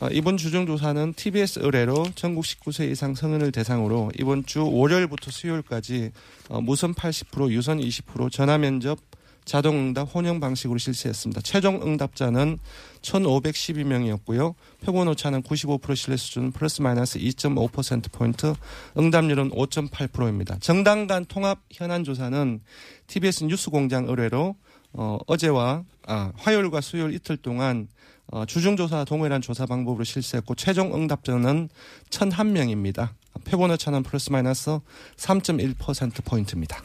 어, 이번 주정조사는 TBS 의뢰로 전국 19세 이상 성인을 대상으로 이번 주 월요일부터 수요일까지 어, 무선 80%, 유선 20%, 전화 면접, 자동 응답 혼용 방식으로 실시했습니다. 최종 응답자는 1,512명이었고요. 표본 오차는 95% 신뢰 수준 플러스 마이너스 2.5%포인트, 응답률은 5.8%입니다. 정당 간 통합 현안 조사는 TBS 뉴스 공장 의뢰로 어, 어제와 아, 화요일과 수요일 이틀 동안 어, 주중조사 동일한 조사 방법으로 실시했고 최종 응답자는 1,001명입니다. 표본오 차는 플러스 마이너스 3.1% 포인트입니다.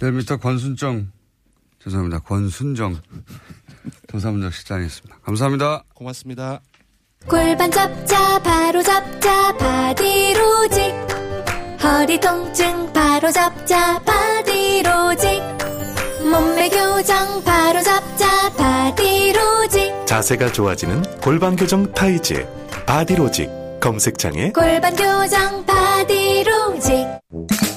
내일부터 권순정 죄송합니다. 권순정 도사문적 실장이었습니다. 감사합니다. 고맙습니다. 골반 잡자 바로 잡자 바디로직 허리 통증 바로 잡자 바디로직 몸매 교정 바로 잡자 바디로직 자세가 좋아지는 골반 교정 타이즈 바디로직 검색창에 골반 교정 바디로직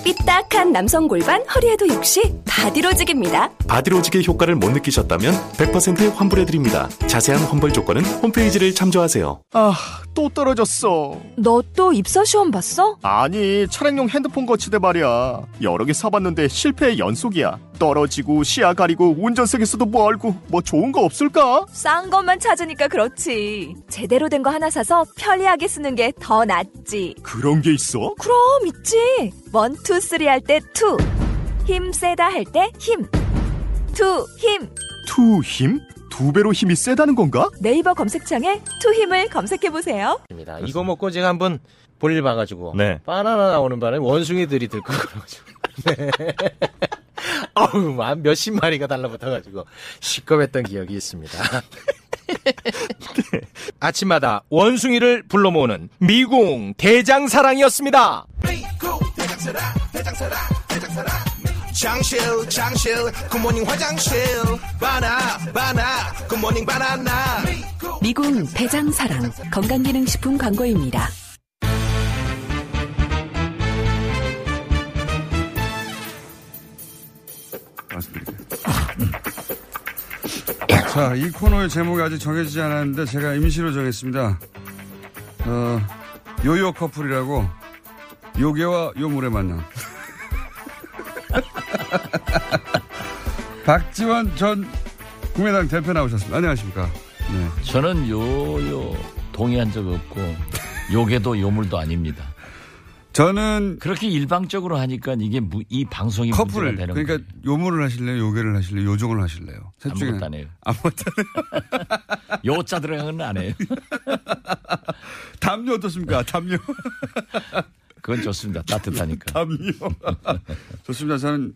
삐딱한 남성 골반 허리에도 역시 바디로직입니다. 바디로직의 효과를 못 느끼셨다면 100% 환불해드립니다. 자세한 환불 조건은 홈페이지를 참조하세요. 아, 또 떨어졌어. 너 또 입사 시험 봤어? 아니, 차량용 핸드폰 거치대 말이야. 여러 개 사봤는데 실패의 연속이야. 떨어지고 시야 가리고 운전석에서도 멀고 뭐 좋은 거 없을까? 싼 것만 찾으니까 그렇지. 제대로 된 거 하나 사서 편리하게 쓰는 게 더 낫지. 그런 게 있어? 그럼 있지. one, two, three 할 때 two. 힘 세다 할 때 힘. 투, 힘. 투 힘? 두 배로 힘이 세다는 건가? 네이버 검색창에 투 힘을 검색해 보세요. 이거 먹고 제가 한번 볼일 봐가지고 네. 바나나 나오는 바람에 원숭이들이 들고 그래가지고 네. (laughs) 어우 한 몇십 마리가 달라붙어가지고 식겁했던 기억이 있습니다. (laughs) 아침마다 원숭이를 불러 모으는 미궁 대장사랑이었습니다. 장실 장실 굿모닝 화장실 바나 바나 굿모닝 바나나 미궁 대장사랑 건강기능식품 광고입니다. 자, 이 코너의 제목이 아직 정해지지 않았는데 제가 임시로 정했습니다. 어, 요요 커플이라고 요괴와 요물의 만남. (laughs) 박지원 전 국민의당 대표 나오셨습니다. 안녕하십니까. 네. 저는 요요 동의한 적 없고 요게도 요물도 아닙니다. 저는 그렇게 일방적으로 하니까 이게 무- 이 방송이 커플을 되는 그러니까 요물을 하실래요? 요괴를 하실래요? 요정을 하실래요? 아무것도 안 해요. 아무것도 요자 들어간 건안 해요. (laughs) (laughs) 담요 어떻습니까? 담요. (laughs) 그건 좋습니다. 따뜻하니까. 담요. 좋습니다. 저는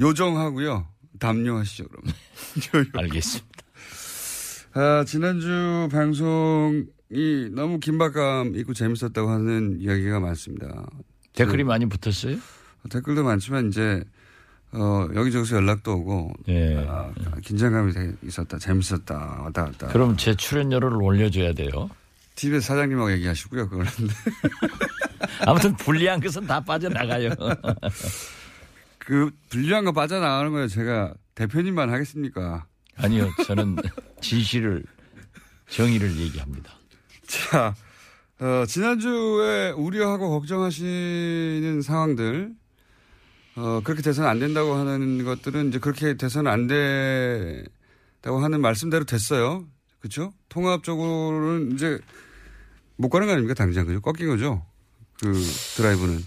요정하고요. 담요 하시죠, 그럼. 알겠습니다. 아, 지난주 방송이 너무 긴박감 있고 재밌었다고 하는 이야기가 많습니다. 댓글이 그, 많이 붙었어요? 댓글도 많지만 이제 어, 여기저기서 연락도 오고 네. 아, 긴장감이 있었다. 재밌었다. 왔다 갔다. 그럼 제 출연료를 올려줘야 돼요. TBS 사장님하고 얘기하시고요. 그거는. (laughs) 아무튼 불리한 것은 다 빠져나가요. (laughs) 그 불리한 거 빠져나가는 거예요. 제가 대표님만 하겠습니까? 아니요. 저는 진실을 정의를 얘기합니다. 자, 어, 지난주에 우려하고 걱정하시는 상황들, 어, 그렇게 돼서는 안 된다고 하는 것들은 이제 그렇게 돼서는 안 된다고 하는 말씀대로 됐어요. 그렇죠? 통합적으로는 이제 못 가는 거 아닙니까? 당장 그죠? 꺾인 거죠? 그 드라이브는.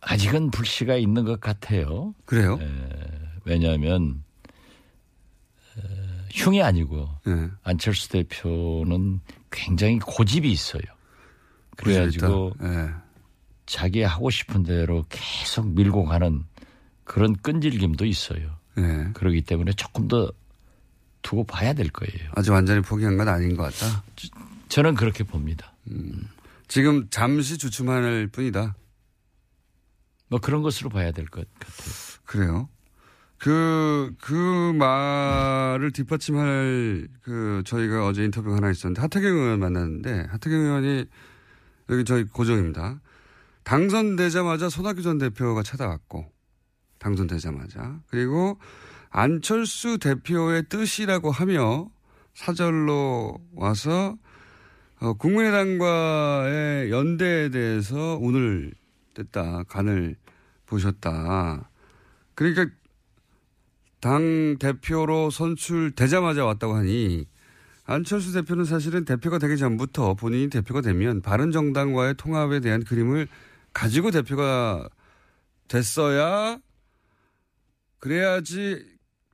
아직은 불씨가 있는 것 같아요. 그래요? 왜냐하면 어, 흉이 아니고 네. 안철수 대표는 굉장히 고집이 있어요. 그래가지고. 네. 자기 하고 싶은 대로 계속 밀고 가는 그런 끈질김도 있어요. 네. 그렇기 때문에 조금 더 두고 봐야 될 거예요. 아직 완전히 포기한 건 아닌 것 같다. 저 는 그렇게 봅니다. 지금 잠시 주춤할 뿐이다. 뭐 그런 것으로 봐야 될 것 같아요. 그래요. 그, 그 말을 뒷받침할 그 저희가 어제 인터뷰가 하나 있었는데 하태경 의원 만났는데 하태경 의원이 여기 저희 고정입니다. 당선되자마자 손학규 전 대표가 찾아왔고 당선되자마자 그리고 안철수 대표의 뜻이라고 하며 사절로 와서 어, 국민의당과의 연대에 대해서 오늘 됐다 간을 보셨다. 그러니까 당 대표로 선출되자마자 왔다고 하니 안철수 대표는 사실은 대표가 되기 전부터 본인이 대표가 되면 바른 정당과의 통합에 대한 그림을 가지고 대표가 됐어야 그래야지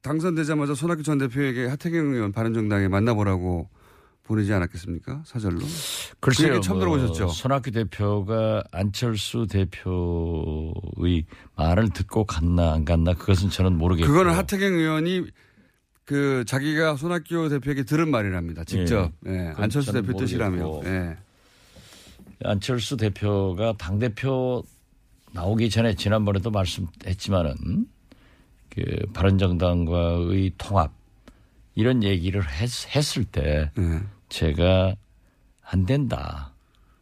당선되자마자 손학규 전 대표에게 하태경 의원 바른정당에 만나보라고 보내지 않았겠습니까? 사절로. 그 글쎄요. 처음 뭐 들어보셨죠? 손학규 대표가 안철수 대표의 말을 듣고 갔나 안 갔나 그것은 저는 모르겠고. 그거는 하태경 의원이 그 자기가 손학규 대표에게 들은 말이랍니다. 직접. 예. 예, 안철수 대표 뜻이라며. 예. 안철수 대표가 당 대표 나오기 전에 지난번에도 말씀했지만은 그 바른정당과의 통합 이런 얘기를 했, 을때 예. 제가 안 된다.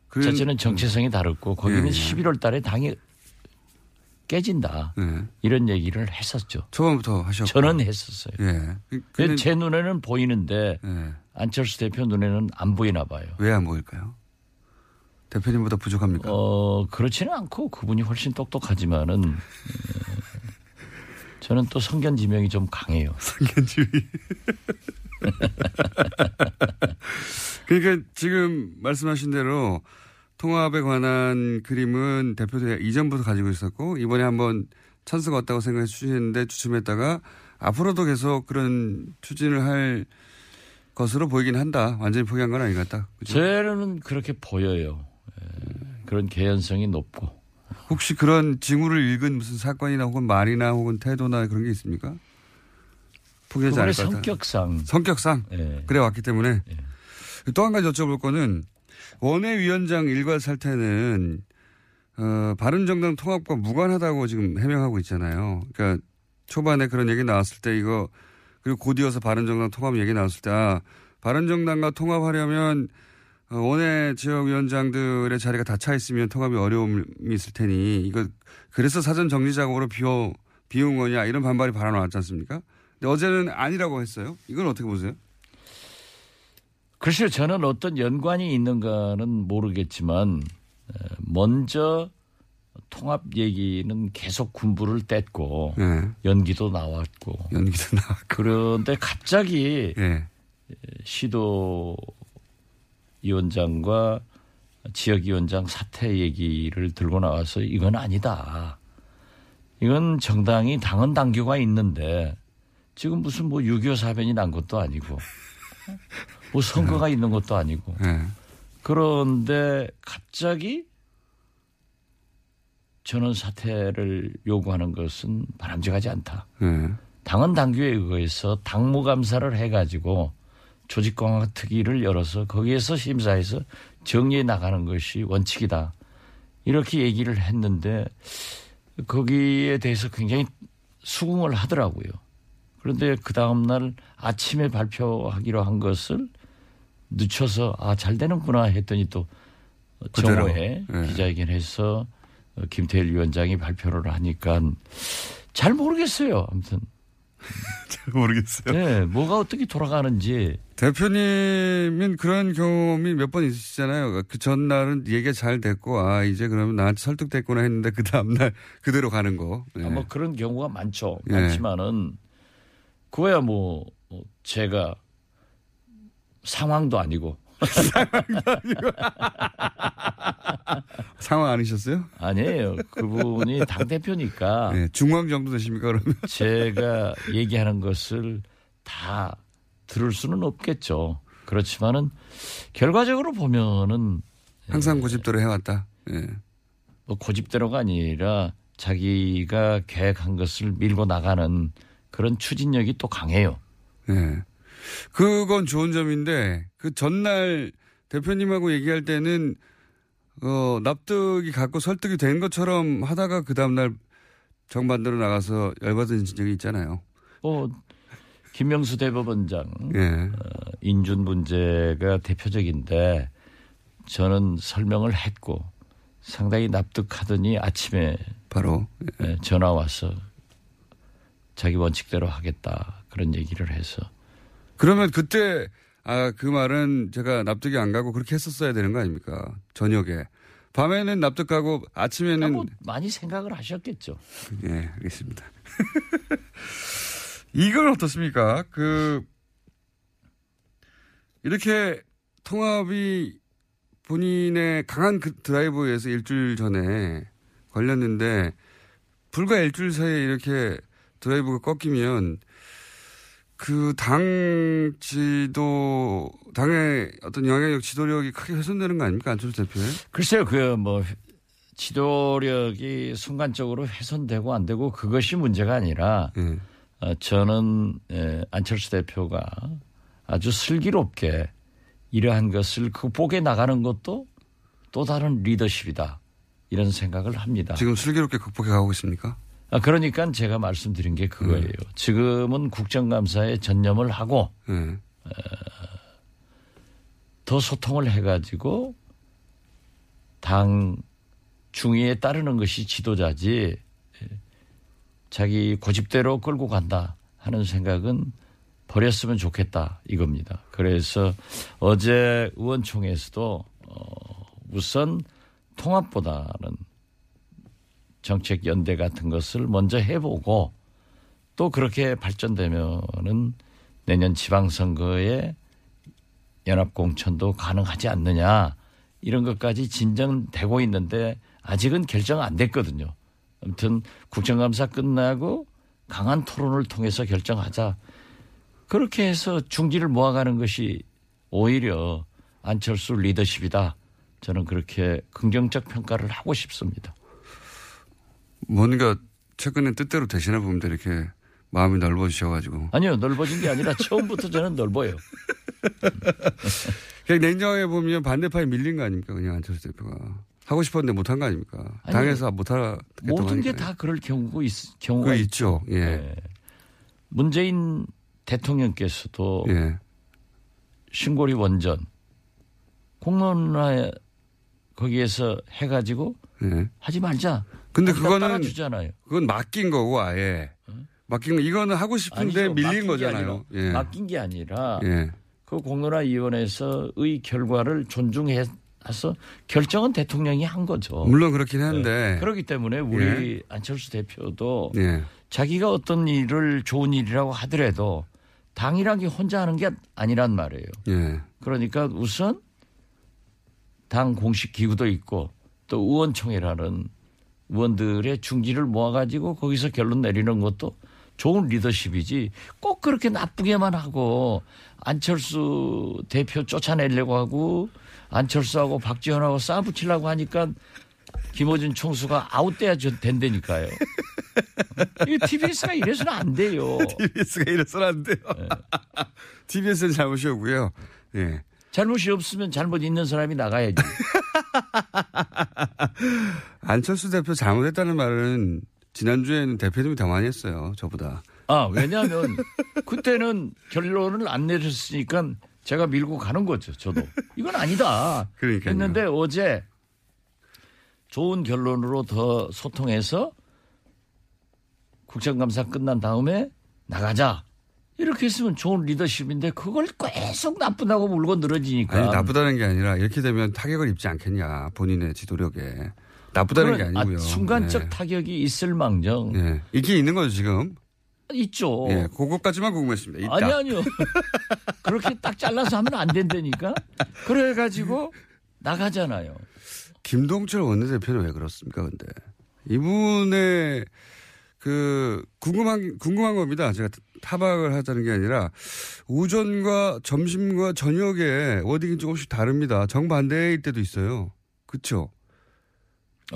그- 첫째는 정체성이 다르고 거기는 예, 예. 11월 달에 당이 깨진다. 예. 이런 얘기를 했었죠. 초반부터 하셨고. 저는 했었어요. 예. 근데- 제 눈에는 보이는데 예. 안철수 대표 눈에는 안 보이나 봐요. 왜 안 보일까요? 대표님보다 부족합니까? 어, 그렇지는 않고 그분이 훨씬 똑똑하지만은 어, 저는 또 성견지명이 좀 강해요. (laughs) 성견지명이. (laughs) 그러니까 지금 말씀하신 대로 통합에 관한 그림은 대표도 이전부터 가지고 있었고 이번에 한번 찬스가 왔다고 생각해 주시는데 주춤했다가 앞으로도 계속 그런 추진을 할 것으로 보이긴 한다. 완전히 포기한 건 아닌 것 같다. 그죠? 저는 그렇게 보여요. 예, 그런 개연성이 높고. 혹시 그런 징후를 읽은 무슨 사건이나 혹은 말이나 혹은 태도나 그런 게 있습니까? 포기하지 않을 것 같아요. 성격상. 성격상 예. 그래 왔기 때문에 또한 가지 여쭤볼 거는 원외위원장 일괄 살태는 어, 바른정당 통합과 무관하다고 지금 해명하고 있잖아요. 그러니까 초반에 그런 얘기 나왔을 때 이거 그리고 곧이어서 바른정당 통합 얘기 나왔을 때 아, 바른정당과 통합하려면 어, 원외 지역위원장들의 자리가 다 차 있으면 통합이 어려움이 있을 테니 이거 그래서 사전 정리 작업으로 비워 비운 거냐 이런 반발이 바로 나왔지 않습니까? 어제는 아니라고 했어요. 이건 어떻게 보세요? 글쎄요, 저는 어떤 연관이 있는가는 모르겠지만, 에, 먼저 통합 얘기는 계속 군부를 뗐고, 네. 연기도 나왔고. 연기도 나왔고. 그런데 갑자기 예. 시도 위원장과 지역 위원장 사퇴 얘기를 들고 나와서 이건 아니다. 이건 정당이 당헌 당규가 있는데 지금 무슨 뭐 6.25 사변이 난 것도 아니고 뭐 선거가 있는 것도 아니고 예. 그런데 갑자기 전원 사퇴를 요구하는 것은 바람직하지 않다. 예. 당헌 당규에 의해서 당무 감사를 해가지고 조직공학 특위를 열어서 거기에서 심사해서 정리해 나가는 것이 원칙이다. 이렇게 얘기를 했는데 거기에 대해서 굉장히 수긍을 하더라고요. 그런데 그 다음날 아침에 발표하기로 한 것을 늦춰서 아, 잘 되는구나 했더니 또. 정오에 예. 기자회견해서 어, 김태일 위원장이 발표를 하니까 잘 모르겠어요. 아무튼. (laughs) 잘 모르겠어요. 네, 뭐가 어떻게 돌아가는지. 대표님은 그런 경험이 몇 번 있으시잖아요. 그 전날은 얘기가 잘 됐고, 아, 이제 그러면 나한테 설득됐구나 했는데 그 다음날 그대로 가는 거. 예. 아, 뭐 그런 경우가 많죠. 예. 많지만은 그거야 뭐 어, 제가 상황도 아니고 (laughs) 상황 아니셨어요? 아니에요. 그분이 당 대표니까 네, 중앙 정도 되십니까, 그러면? (laughs) 제가 얘기하는 것을 다 들을 수는 없겠죠. 그렇지만은 결과적으로 보면은 항상 고집대로 해왔다. 예. 뭐 고집대로가 아니라 자기가 계획한 것을 밀고 나가는 그런 추진력이 또 강해요. 예. 그건 좋은 점인데, 그 전날 대표님하고 얘기할 때는, 어, 납득이 갖고 설득이 된 것처럼 하다가 그 다음날 정반대로 나가서 열받은 적이 있잖아요. 뭐 김명수 대법원장 예. 어, 인준 문제가 대표적인데 저는 설명을 했고 상당히 납득하더니 아침에 바로 예, 전화 와서 자기 원칙대로 하겠다 그런 얘기를 해서 그러면 그때, 아, 그 말은 제가 납득이 안 가고 그렇게 했었어야 되는 거 아닙니까? 저녁에. 밤에는 납득하고 아침에는. 뭐 많이 생각을 하셨겠죠. 예, 알겠습니다. (laughs) 이건 어떻습니까? 그, 이렇게 통합이 본인의 강한 그 드라이브에서 일주일 전에 걸렸는데, 불과 일주일 사이에 이렇게 드라이브가 꺾이면, 그 당 지도 당의 어떤 영향력 지도력이 크게 훼손되는 거 아닙니까 안철수 대표의? 글쎄요, 그 뭐 지도력이 순간적으로 훼손되고 안 되고 그것이 문제가 아니라 예. 어, 저는 에, 안철수 대표가 아주 슬기롭게 이러한 것을 극복해 나가는 것도 또 다른 리더십이다 이런 생각을 합니다. 지금 슬기롭게 극복해 가고 있습니까? 아, 그러니까 제가 말씀드린 게 그거예요. 네. 지금은 국정감사에 전념을 하고 예. 어, 더 소통을 해가지고 당 중위에 따르는 것이 지도자지 예, 자기 고집대로 끌고 간다 하는 생각은 버렸으면 좋겠다 이겁니다. 그래서 어제 의원총회에서도 어, 우선 통합보다는 정책 연대 같은 것을 먼저 해보고 또 그렇게 발전되면은 내년 지방선거에 연합공천도 가능하지 않느냐 이런 것까지 진전되고 있는데 아직은 결정 안 됐거든요. 아무튼 국정감사 끝나고 강한 토론을 통해서 결정하자. 그렇게 해서 중지를 모아가는 것이 오히려 안철수 리더십이다. 저는 그렇게 긍정적 평가를 하고 싶습니다. 뭔가 최근에 뜻대로 되시나 봅니다. 이렇게 마음이 넓어지셔가지고. 아니요, 넓어진 게 아니라 처음부터 저는 넓어요. (laughs) 그냥 냉정하게 보면 반대파에 밀린 거 아닙니까? 그냥 안철수 대표가. 하고 싶었는데 못한 거 아닙니까? 아니, 당에서 못하겠다고 모든 게. 다 그럴 경우가 있, 경우가 있죠. 예. 네. 문재인 대통령께서도 예. 신고리 원전 공론화에 거기에서 해가지고 예. 하지 말자. 근데 그거는. 그건 맡긴 거고 아예. 맡긴 거 이거는 하고 싶은데 아니죠. 밀린 게 거잖아요. 아니라, 예. 맡긴 게 아니라 예. 그 공론화 위원회에서의 결과를 존중해서 결정은 대통령이 한 거죠. 물론 그렇긴 한데. 네. 그렇기 때문에 우리 안철수 대표도 예. 자기가 어떤 일을 좋은 일이라고 하더라도 당이란 게 혼자 하는 게 아니란 말이에요. 예. 그러니까 우선 당 공식 기구도 있고 또 의원총회라는 의원들의 중지를 모아가지고 거기서 결론 내리는 것도 좋은 리더십이지 꼭 그렇게 나쁘게만 하고 안철수 대표 쫓아내려고 하고 안철수하고 박지원하고 싸붙이려고 하니까 김호준 총수가 아웃돼야 저- 된다니까요. 이 TBS가 이래서는 안 돼요. (laughs) TBS가 이래서는 안 돼요. (laughs) TBS는 잘못이었고요. 예. 잘못이 없으면 잘못 있는 사람이 나가야지. (laughs) 안철수 대표 잘못했다는 말은 지난주에는 대표님이 더 많이 했어요. 저보다. 아, 왜냐하면 그때는 결론을 안 내렸으니까 제가 밀고 가는 거죠. 저도. 이건 아니다. 그러니까요. 했는데 어제 좋은 결론으로 더 소통해서 국정감사 끝난 다음에 나가자. 이렇게 했으면 좋은 리더십인데 그걸 계속 나쁘다고 물고 늘어지니까. 아니, 나쁘다는 게 아니라 이렇게 되면 타격을 입지 않겠냐. 본인의 지도력에. 나쁘다는 게 그런, 아, 아니고요. 순간적 예. 타격이 있을 망정. 예. 있긴 있는 거죠, 지금. 있죠. 예. 그것까지만 궁금했습니다. 있다. 아니 아니요. (laughs) 그렇게 딱 잘라서 하면 안 된다니까. 그래가지고 나가잖아요. 김동철 원내대표는 왜 그렇습니까, 근데? 이분의 그 궁금한 궁금한 겁니다. 제가 타박을 하자는 게 아니라 오전과 점심과 저녁에 워딩이 조금씩 다릅니다. 정반대일 때도 있어요. 그렇죠?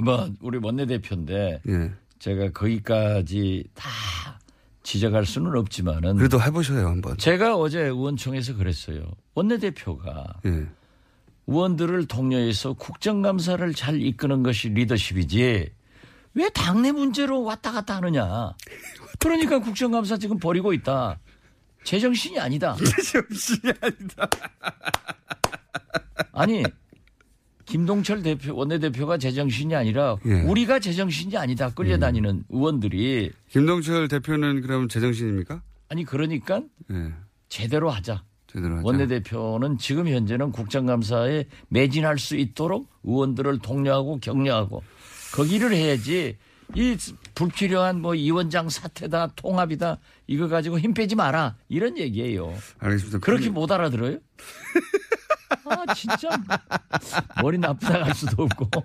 뭐 우리 원내대표인데 예. 제가 거기까지 다 지적할 수는 없지만은 그래도 해보셔요 한번. 제가 어제 의원총회에서 그랬어요. 원내대표가 예. 의원들을 독려해서 국정감사를 잘 이끄는 것이 리더십이지 왜 당내 문제로 왔다 갔다 하느냐. (laughs) 그러니까 국정감사 지금 버리고 있다. 제정신이 아니다. (laughs) 제정신이 아니다. 아니 김동철 대표 원내대표가 제정신이 아니라 예. 우리가 제정신이 아니다 끌려다니는 의원들이 김동철 대표는 그럼 제정신입니까? 아니 그러니까 예. 제대로 하자. 제대로 하자. 원내대표는 지금 현재는 국정감사에 매진할 수 있도록 의원들을 독려하고 격려하고 거기를 해야지 이 불필요한 뭐 이원장 사태다 통합이다 이거 가지고 힘 빼지 마라 이런 얘기예요. 알겠습니다. 그렇게 못 알아들어요? 아 진짜 머리 나쁘다 갈 수도 없고.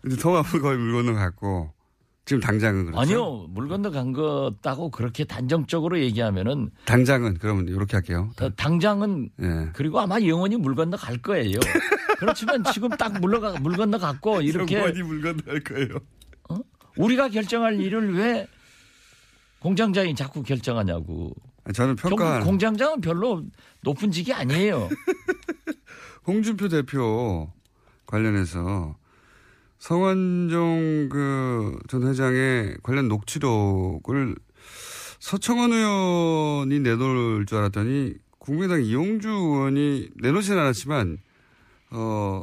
근데 통합을 거의 물건을 갖고 지금 당장은 그렇죠. 아니요, 물 건너 간 거다고 그렇게 단정적으로 얘기하면은 당장은 그러면 이렇게 할게요. 어, 당장은 예. 그리고 아마 영원히 물 건너 갈 거예요. 그렇지만 지금 딱 물러가 물 건너 갔고 (laughs) 이렇게 영원히 물 건너 갈 거예요. 우리가 결정할 일을 왜 공장장이 자꾸 결정하냐고. 저는 평가 공- 공장장은 별로 높은 직이 아니에요. (laughs) 홍준표 대표 관련해서 성완종 그 전 회장의 관련 녹취록을 서청원 의원이 내놓을 줄 알았더니 국민의당 이용주 의원이 내놓지는 않았지만 어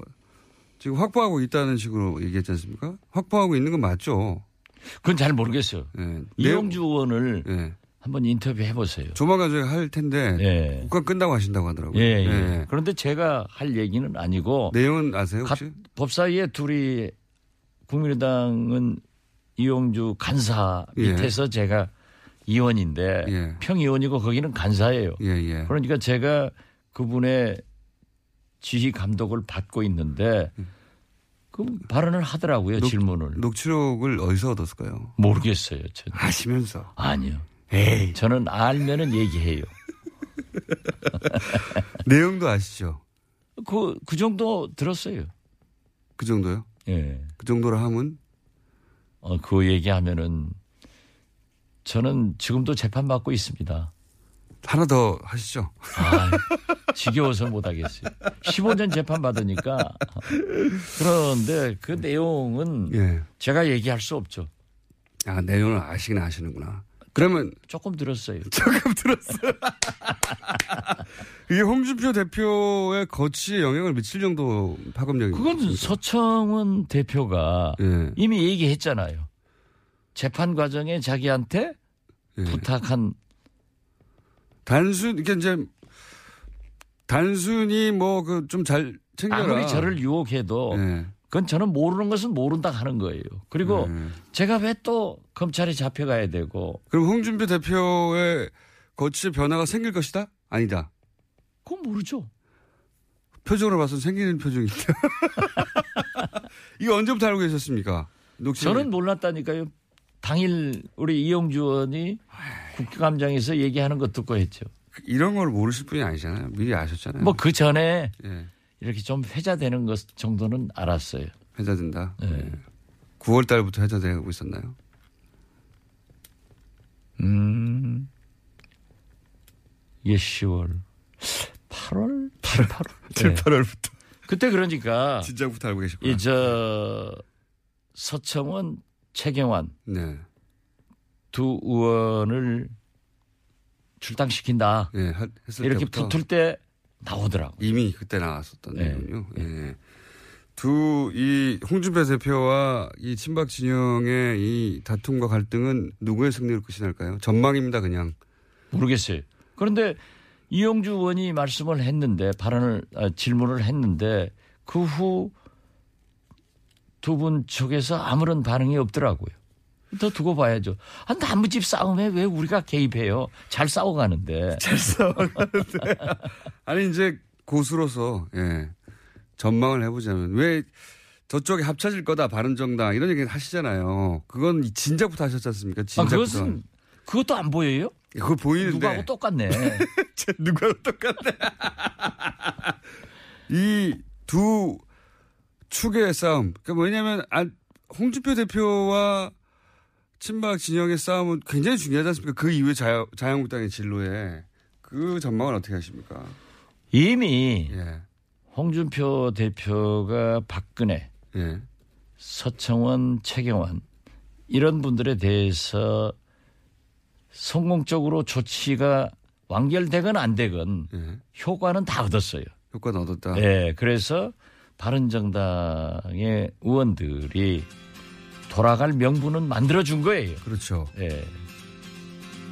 지금 확보하고 있다는 식으로 얘기했지 않습니까? 확보하고 있는 건 맞죠? 그건 잘 모르겠어요. 이용주 의원을 예. 한번 인터뷰 해 보세요. 조만간 저희가 할 텐데 예. 국가 끝나고 하신다고 하더라고요. 예, 예. 예. 그런데 제가 할 얘기는 아니고 내용은 아세요 혹시? 가- 법사위에 둘이 국민의당은 이용주 간사 예. 밑에서 제가 의원인데 평의원이고 거기는 간사예요. 예, 예. 그러니까 제가 그분의 지휘 감독을 받고 있는데 그 발언을 하더라고요 녹- 질문을 녹취록을 어디서 얻었을까요? 모르겠어요. 저는. 아시면서 아니요. 에이. 저는 알면은 얘기해요. (laughs) 내용도 아시죠? 그, 그 정도 들었어요. 그 정도요? 예. 그 정도로 하면 어, 그 얘기하면은 저는 지금도 재판받고 있습니다. 하나 더 하시죠. 아, 지겨워서 못 하겠어요. 15년 재판 받으니까. 그런데 그 내용은 예. 제가 얘기할 수 없죠. 아, 내용을 아시긴 아시는구나. 그러면 조금 들었어요. (laughs) 조금 들었어요. 이게 홍준표 대표의 거치에 영향을 미칠 정도 파급력이 그건 서청원 대표가 예. 이미 얘기했잖아요. 재판 과정에 자기한테 예. 부탁한 단순 이게 이제 단순히 뭐 그 좀 잘 챙겨라. 아무리 저를 유혹해도 예. 그건 저는 모르는 것은 모른다 하는 거예요. 그리고 네. 제가 왜 또 검찰에 잡혀가야 되고 그럼 홍준표 대표의 거치에 변화가 생길 것이다? 아니다. 그건 모르죠. 표정으로 봐서 생기는 표정인데. (laughs) 이거 언제부터 알고 계셨습니까? 녹취 저는 몰랐다니까요. 당일 우리 이용주 의원이 국감장에서 얘기하는 거 듣고 했죠. 이런 걸 모르실 분이 아니잖아요. 미리 아셨잖아요. 뭐 그 전에 예. 이렇게 좀 회자되는 것 정도는 알았어요. 회자된다. 네. 9월 달부터 회자되고 있었나요? 음. 이게 10월. 8월? 7, 8월. 7, 8월부터. 그때 그러니까. 진작부터 알고 계시구나. 이, 저, 서청원, 최경환. 네. 두 의원을 출당시킨다. 예, 하- 했을 이렇게 때부터. 붙을 때 나오더라고. 이미 그때 나왔었던 네. 내용이요. 예. 두, 이, 홍준표 대표와 이 친박 진영의 이 다툼과 갈등은 누구의 승리로 끝이 날까요? 전망입니다, 그냥. 모르겠어요. 그런데 이용주 의원이 말씀을 했는데 발언을 아, 질문을 했는데 그 후 두 분 쪽에서 아무런 반응이 없더라고요. 더 두고 봐야죠. 아, 나무집 싸움에 왜 우리가 개입해요? 잘 싸워가는데. (laughs) 잘 싸워가는데. 아니, 이제 고수로서, 예. 전망을 해보자면, 왜 저쪽에 합쳐질 거다, 바른정당, 이런 얘기 하시잖아요. 그건 진작부터 하셨지 않습니까? 아, 진작부터. 그것은 그것도 안 보여요? 그거 보이는데. 누구하고 똑같네. (laughs) 누구하고 똑같네. (laughs) 이 두 축의 싸움. 그러니까 뭐냐면, 아, 홍준표 대표와 친박 진영의 싸움은 굉장히 중요하지 않습니까? 그 이후에 자유, 자유한국당의 진로에. 그 전망은 어떻게 하십니까? 이미 예. 홍준표 대표가 박근혜, 예. 서청원, 최경환 이런 분들에 대해서 성공적으로 조치가 완결되건 안 되건 예. 효과는 다 얻었어요. 효과는 얻었다. 예, 그래서 바른정당의 의원들이 돌아갈 명분은 만들어준 거예요. 그렇죠. 예.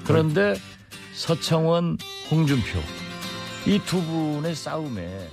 그런데 서청원, 홍준표 이 두 분의 싸움에